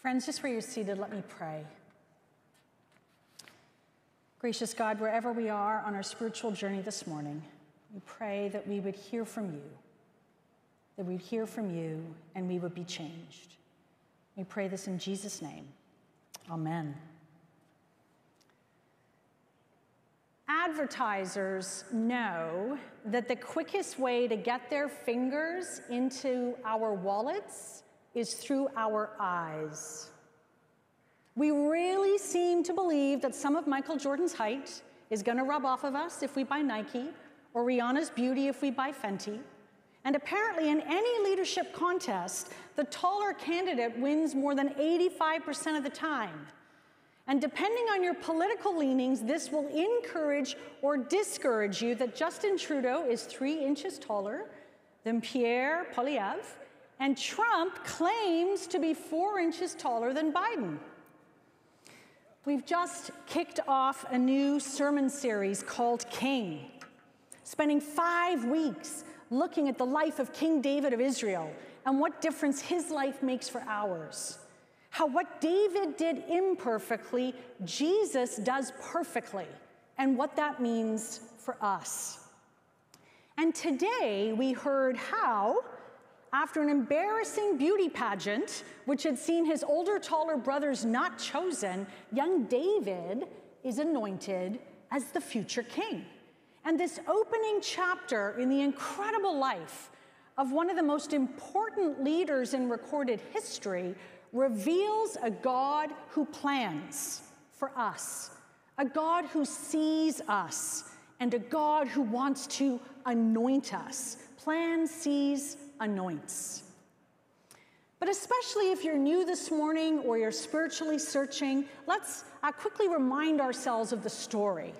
Friends, just where you're seated, let me pray. Gracious God, wherever we are on our spiritual journey this morning, we pray that we would hear from you, that we'd hear from you, and we would be changed. We pray this in Jesus' name. Amen. Advertisers know that the quickest way to get their fingers into our wallets is through our eyes. We really seem to believe that some of Michael Jordan's height is going to rub off of us if we buy Nike, or Rihanna's beauty if we buy Fenty. And apparently, in any leadership contest, the taller candidate wins more than 85% of the time. And depending on your political leanings, this will encourage or discourage you that Justin Trudeau is three inches taller than Pierre Poilievre, and Trump claims to be four inches taller than Biden. We've just kicked off a new sermon series called King, spending five weeks looking at the life of King David of Israel and what difference his life makes for ours. How what David did imperfectly, Jesus does perfectly, and what that means for us. And today we heard how after an embarrassing beauty pageant, which had seen his older, taller brothers not chosen, young David is anointed as the future king. And this opening chapter in the incredible life of one of the most important leaders in recorded history reveals a God who plans for us, a God who sees us, and a God who wants to anoint us. Plan, sees, anoints. But especially if you're new this morning or you're spiritually searching, let's uh, quickly remind ourselves of the story.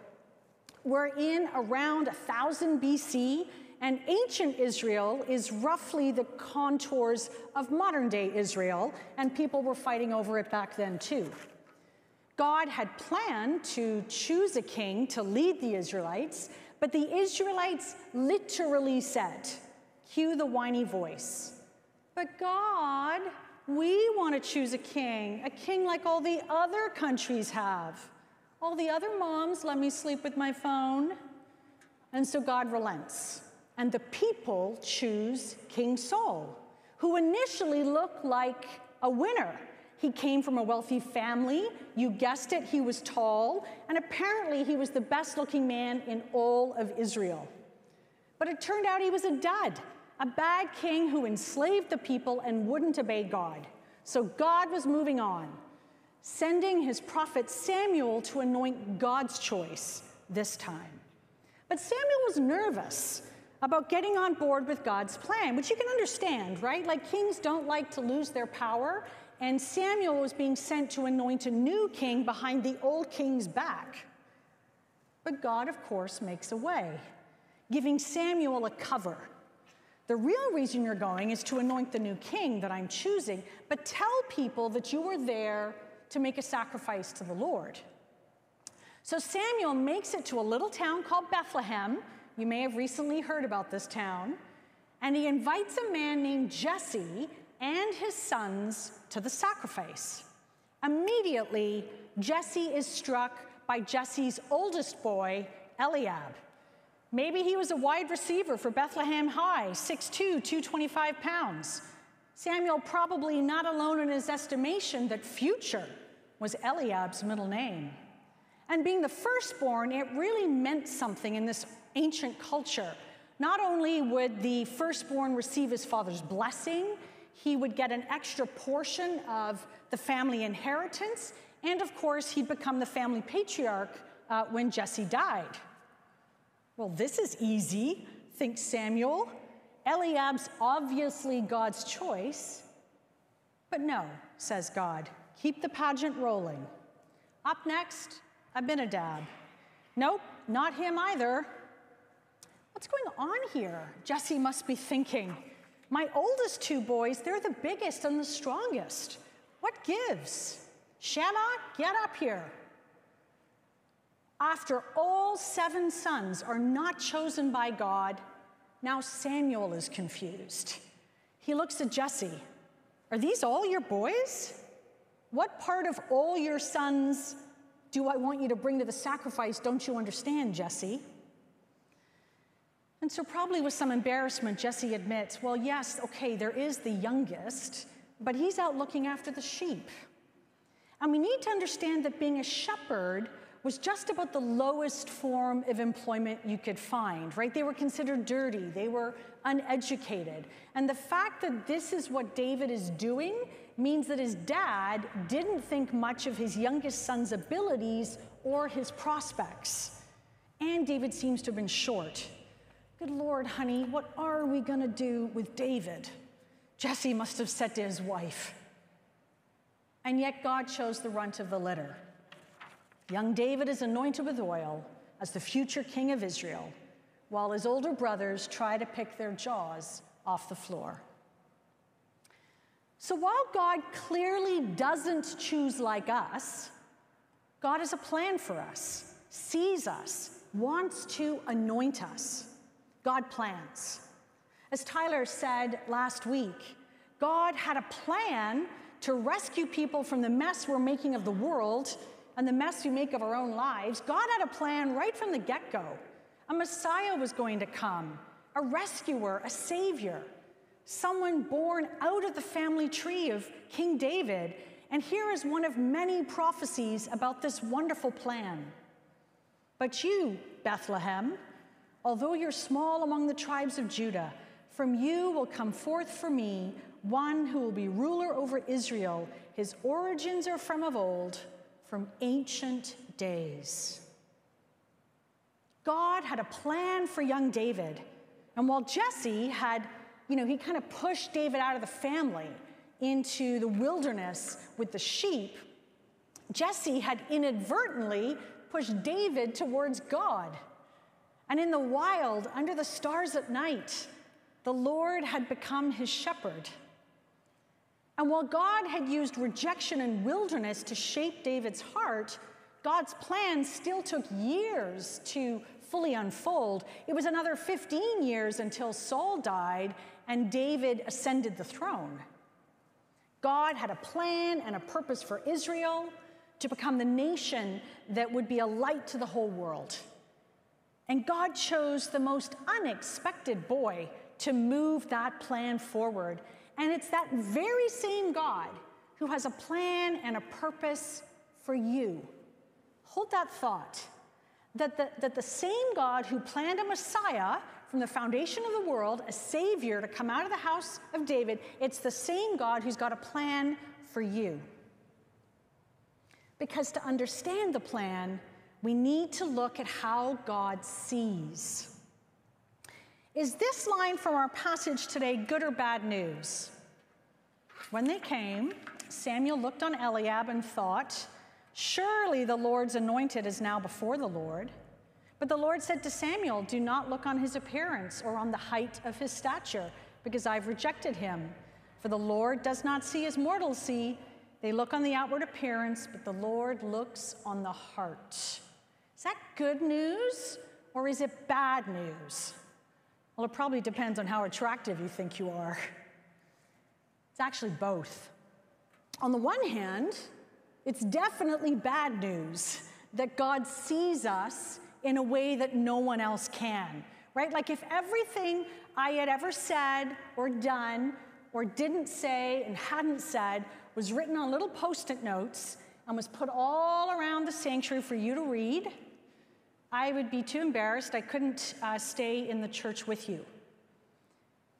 We're in around 1000 BC, and ancient Israel is roughly the contours of modern day Israel, and people were fighting over it back then too. God had planned to choose a king to lead the Israelites, but the Israelites literally said, Cue the whiny voice. But God, we want to choose a king, a king like all the other countries have. All the other moms let me sleep with my phone. And so God relents. And the people choose King Saul, who initially looked like a winner. He came from a wealthy family. You guessed it, he was tall. And apparently, he was the best looking man in all of Israel. But it turned out he was a dud a bad king who enslaved the people and wouldn't obey God. So God was moving on, sending his prophet Samuel to anoint God's choice this time. But Samuel was nervous about getting on board with God's plan, which you can understand, right? Like kings don't like to lose their power, and Samuel was being sent to anoint a new king behind the old king's back. But God, of course, makes a way, giving Samuel a cover the real reason you're going is to anoint the new king that I'm choosing, but tell people that you were there to make a sacrifice to the Lord. So Samuel makes it to a little town called Bethlehem. You may have recently heard about this town. And he invites a man named Jesse and his sons to the sacrifice. Immediately, Jesse is struck by Jesse's oldest boy, Eliab. Maybe he was a wide receiver for Bethlehem High, 6'2, 225 pounds. Samuel probably not alone in his estimation that future was Eliab's middle name. And being the firstborn, it really meant something in this ancient culture. Not only would the firstborn receive his father's blessing, he would get an extra portion of the family inheritance, and of course, he'd become the family patriarch uh, when Jesse died. Well, this is easy, thinks Samuel. Eliab's obviously God's choice. But no, says God, keep the pageant rolling. Up next, Abinadab. Nope, not him either. What's going on here? Jesse must be thinking. My oldest two boys, they're the biggest and the strongest. What gives? Shammah, get up here. After all seven sons are not chosen by God, now Samuel is confused. He looks at Jesse. Are these all your boys? What part of all your sons do I want you to bring to the sacrifice? Don't you understand, Jesse? And so, probably with some embarrassment, Jesse admits, well, yes, okay, there is the youngest, but he's out looking after the sheep. And we need to understand that being a shepherd was just about the lowest form of employment you could find, right? They were considered dirty, they were uneducated. And the fact that this is what David is doing means that his dad didn't think much of his youngest son's abilities or his prospects. And David seems to have been short. Good Lord, honey, what are we going to do with David? Jesse must have said to his wife. And yet God chose the runt of the litter. Young David is anointed with oil as the future king of Israel, while his older brothers try to pick their jaws off the floor. So while God clearly doesn't choose like us, God has a plan for us, sees us, wants to anoint us. God plans. As Tyler said last week, God had a plan to rescue people from the mess we're making of the world and the mess we make of our own lives, God had a plan right from the get go. A Messiah was going to come, a rescuer, a savior, someone born out of the family tree of King David. And here is one of many prophecies about this wonderful plan. But you, Bethlehem, although you're small among the tribes of Judah, from you will come forth for me one who will be ruler over Israel. His origins are from of old from ancient days. God had a plan for young David. And while Jesse had, you know, he kind of pushed David out of the family into the wilderness with the sheep, Jesse had inadvertently pushed David towards God. And in the wild, under the stars at night, the Lord had become his shepherd. And while God had used rejection and wilderness to shape David's heart, God's plan still took years to fully unfold. It was another 15 years until Saul died and David ascended the throne. God had a plan and a purpose for Israel to become the nation that would be a light to the whole world. And God chose the most unexpected boy to move that plan forward and it's that very same God who has a plan and a purpose for you. Hold that thought. That the, that the same God who planned a Messiah from the foundation of the world, a Savior to come out of the house of David, it's the same God who's got a plan for you. Because to understand the plan, we need to look at how God sees. Is this line from our passage today good or bad news? When they came, Samuel looked on Eliab and thought, Surely the Lord's anointed is now before the Lord. But the Lord said to Samuel, Do not look on his appearance or on the height of his stature, because I've rejected him. For the Lord does not see as mortals see. They look on the outward appearance, but the Lord looks on the heart. Is that good news or is it bad news? Well, it probably depends on how attractive you think you are. It's actually both. On the one hand, it's definitely bad news that God sees us in a way that no one else can, right? Like if everything I had ever said or done or didn't say and hadn't said was written on little post it notes and was put all around the sanctuary for you to read, I would be too embarrassed. I couldn't uh, stay in the church with you.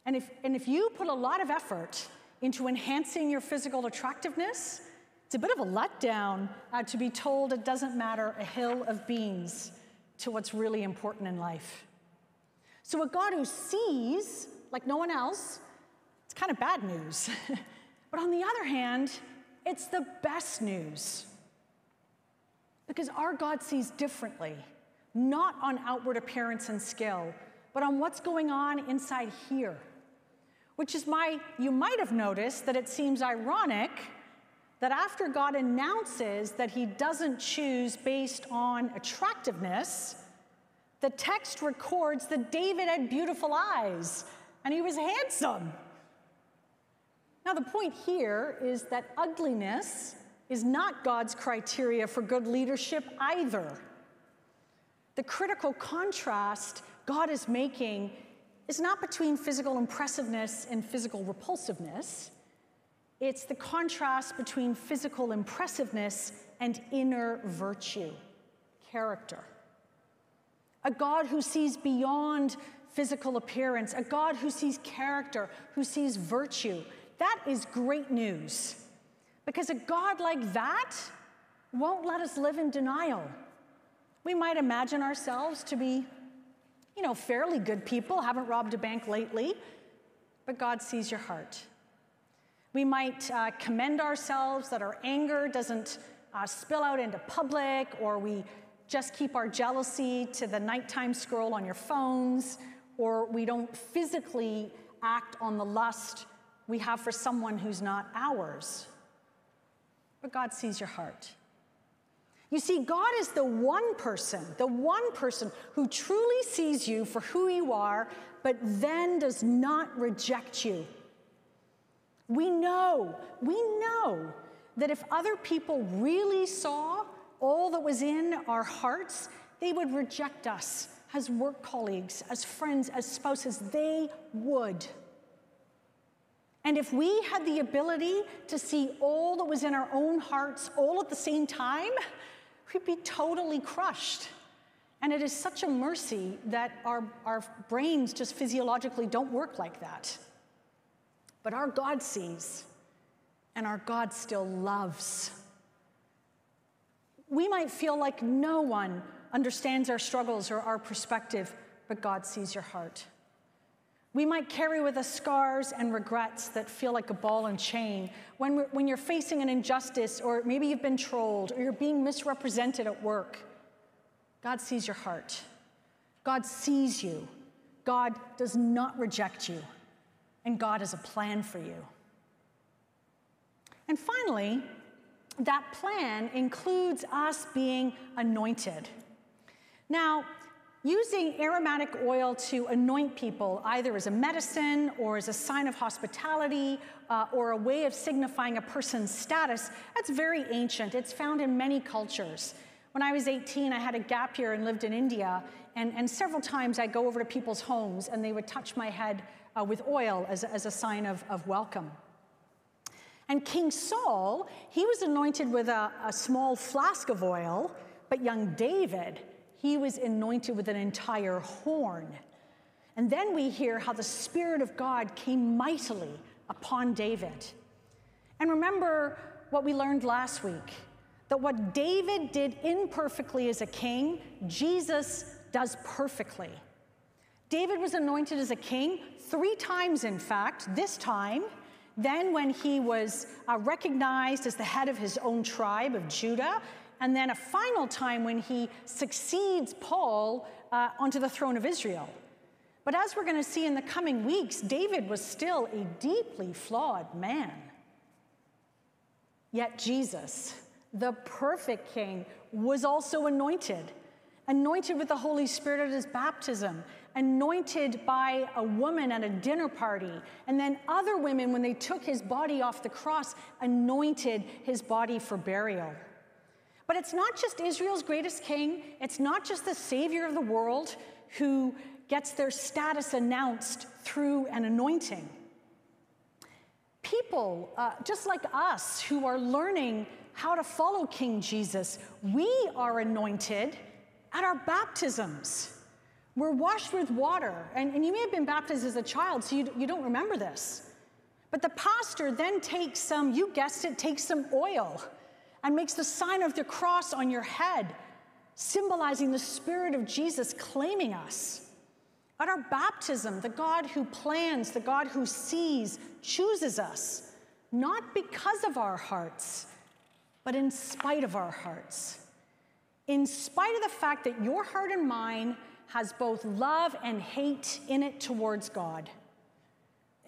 And if, and if you put a lot of effort into enhancing your physical attractiveness, it's a bit of a letdown uh, to be told it doesn't matter a hill of beans to what's really important in life. So, a God who sees like no one else, it's kind of bad news. but on the other hand, it's the best news. Because our God sees differently, not on outward appearance and skill, but on what's going on inside here which is why you might have noticed that it seems ironic that after God announces that he doesn't choose based on attractiveness, the text records that David had beautiful eyes and he was handsome. Now, the point here is that ugliness is not God's criteria for good leadership either. The critical contrast God is making is not between physical impressiveness and physical repulsiveness. It's the contrast between physical impressiveness and inner virtue, character. A God who sees beyond physical appearance, a God who sees character, who sees virtue. That is great news. Because a God like that won't let us live in denial. We might imagine ourselves to be, you know, fairly good people, haven't robbed a bank lately, but God sees your heart. We might uh, commend ourselves that our anger doesn't uh, spill out into public, or we just keep our jealousy to the nighttime scroll on your phones, or we don't physically act on the lust we have for someone who's not ours. But God sees your heart. You see, God is the one person, the one person who truly sees you for who you are, but then does not reject you. We know, we know that if other people really saw all that was in our hearts, they would reject us as work colleagues, as friends, as spouses. They would. And if we had the ability to see all that was in our own hearts all at the same time, we'd be totally crushed. And it is such a mercy that our, our brains just physiologically don't work like that. But our God sees, and our God still loves. We might feel like no one understands our struggles or our perspective, but God sees your heart. We might carry with us scars and regrets that feel like a ball and chain. When, when you're facing an injustice, or maybe you've been trolled, or you're being misrepresented at work, God sees your heart. God sees you. God does not reject you. And God has a plan for you. And finally, that plan includes us being anointed. Now, using aromatic oil to anoint people, either as a medicine or as a sign of hospitality uh, or a way of signifying a person's status, that's very ancient. It's found in many cultures. When I was 18, I had a gap year and lived in India, and, and several times I'd go over to people's homes and they would touch my head uh, with oil as, as a sign of, of welcome. And King Saul, he was anointed with a, a small flask of oil, but young David, he was anointed with an entire horn. And then we hear how the Spirit of God came mightily upon David. And remember what we learned last week that what David did imperfectly as a king, Jesus does perfectly. David was anointed as a king three times, in fact, this time. Then, when he was uh, recognized as the head of his own tribe of Judah, and then a final time when he succeeds Saul uh, onto the throne of Israel. But as we're going to see in the coming weeks, David was still a deeply flawed man. Yet Jesus, the perfect king, was also anointed, anointed with the Holy Spirit at his baptism, anointed by a woman at a dinner party, and then other women, when they took his body off the cross, anointed his body for burial. But it's not just Israel's greatest king, it's not just the savior of the world who gets their status announced through an anointing. People, uh, just like us, who are learning how to follow King Jesus, we are anointed at our baptisms. We're washed with water, and, and you may have been baptized as a child, so you, you don't remember this. But the pastor then takes some, you guessed it, takes some oil and makes the sign of the cross on your head, symbolizing the Spirit of Jesus claiming us. At our baptism, the God who plans, the God who sees, chooses us, not because of our hearts, but in spite of our hearts. In spite of the fact that your heart and mine has both love and hate in it towards God.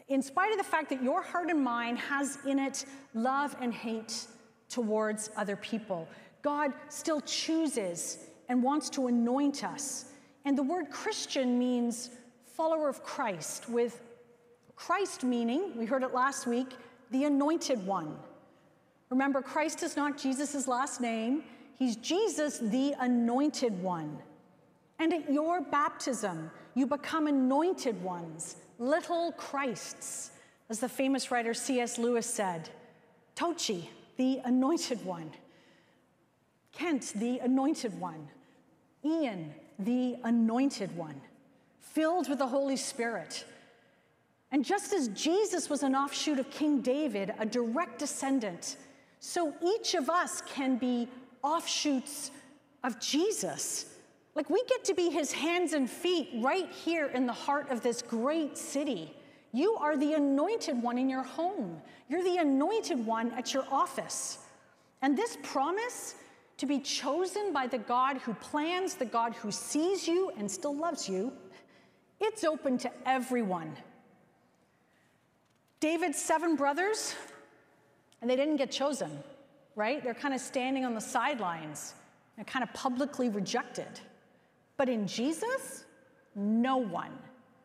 In spite of the fact that your heart and mine has in it love and hate towards other people. God still chooses and wants to anoint us. And the word Christian means follower of Christ, with Christ meaning, we heard it last week, the anointed one. Remember, Christ is not Jesus' last name, he's Jesus, the anointed one. And at your baptism, you become anointed ones, little Christs, as the famous writer C.S. Lewis said. Tochi, the anointed one. Kent, the anointed one. Ian, the anointed one, filled with the Holy Spirit. And just as Jesus was an offshoot of King David, a direct descendant, so each of us can be offshoots of Jesus. Like we get to be his hands and feet right here in the heart of this great city. You are the anointed one in your home. You're the anointed one at your office. And this promise to be chosen by the God who plans, the God who sees you and still loves you, it's open to everyone. David's seven brothers, and they didn't get chosen, right? They're kind of standing on the sidelines and kind of publicly rejected. But in Jesus, no one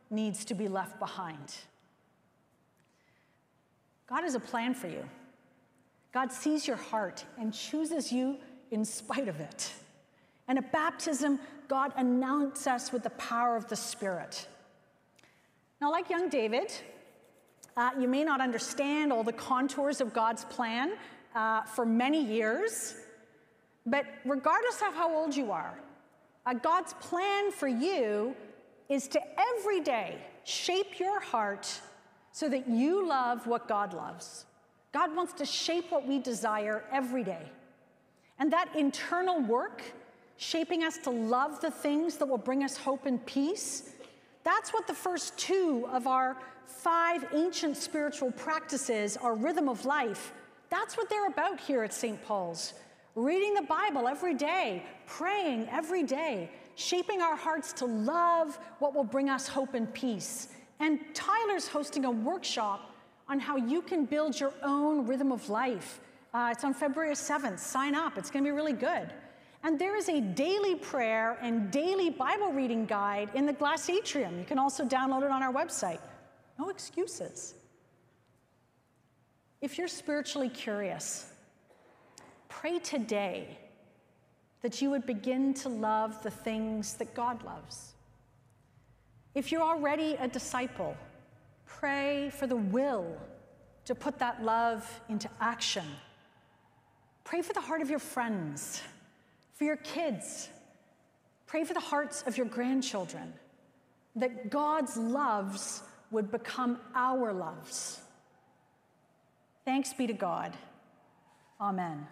needs to be left behind. God has a plan for you. God sees your heart and chooses you in spite of it. And at baptism, God announced us with the power of the Spirit. Now, like young David, uh, you may not understand all the contours of God's plan uh, for many years, but regardless of how old you are, uh, God's plan for you is to every day shape your heart so that you love what God loves. God wants to shape what we desire every day. And that internal work, shaping us to love the things that will bring us hope and peace, that's what the first two of our five ancient spiritual practices, our rhythm of life, that's what they're about here at St. Paul's. Reading the Bible every day, praying every day, shaping our hearts to love what will bring us hope and peace. And Tyler's hosting a workshop on how you can build your own rhythm of life uh, it's on February 7th. Sign up, it's going to be really good. And there is a daily prayer and daily Bible reading guide in the glass atrium. You can also download it on our website. No excuses. If you're spiritually curious, pray today that you would begin to love the things that God loves. If you're already a disciple, pray for the will to put that love into action Pray for the heart of your friends, for your kids. Pray for the hearts of your grandchildren, that God's loves would become our loves. Thanks be to God. Amen.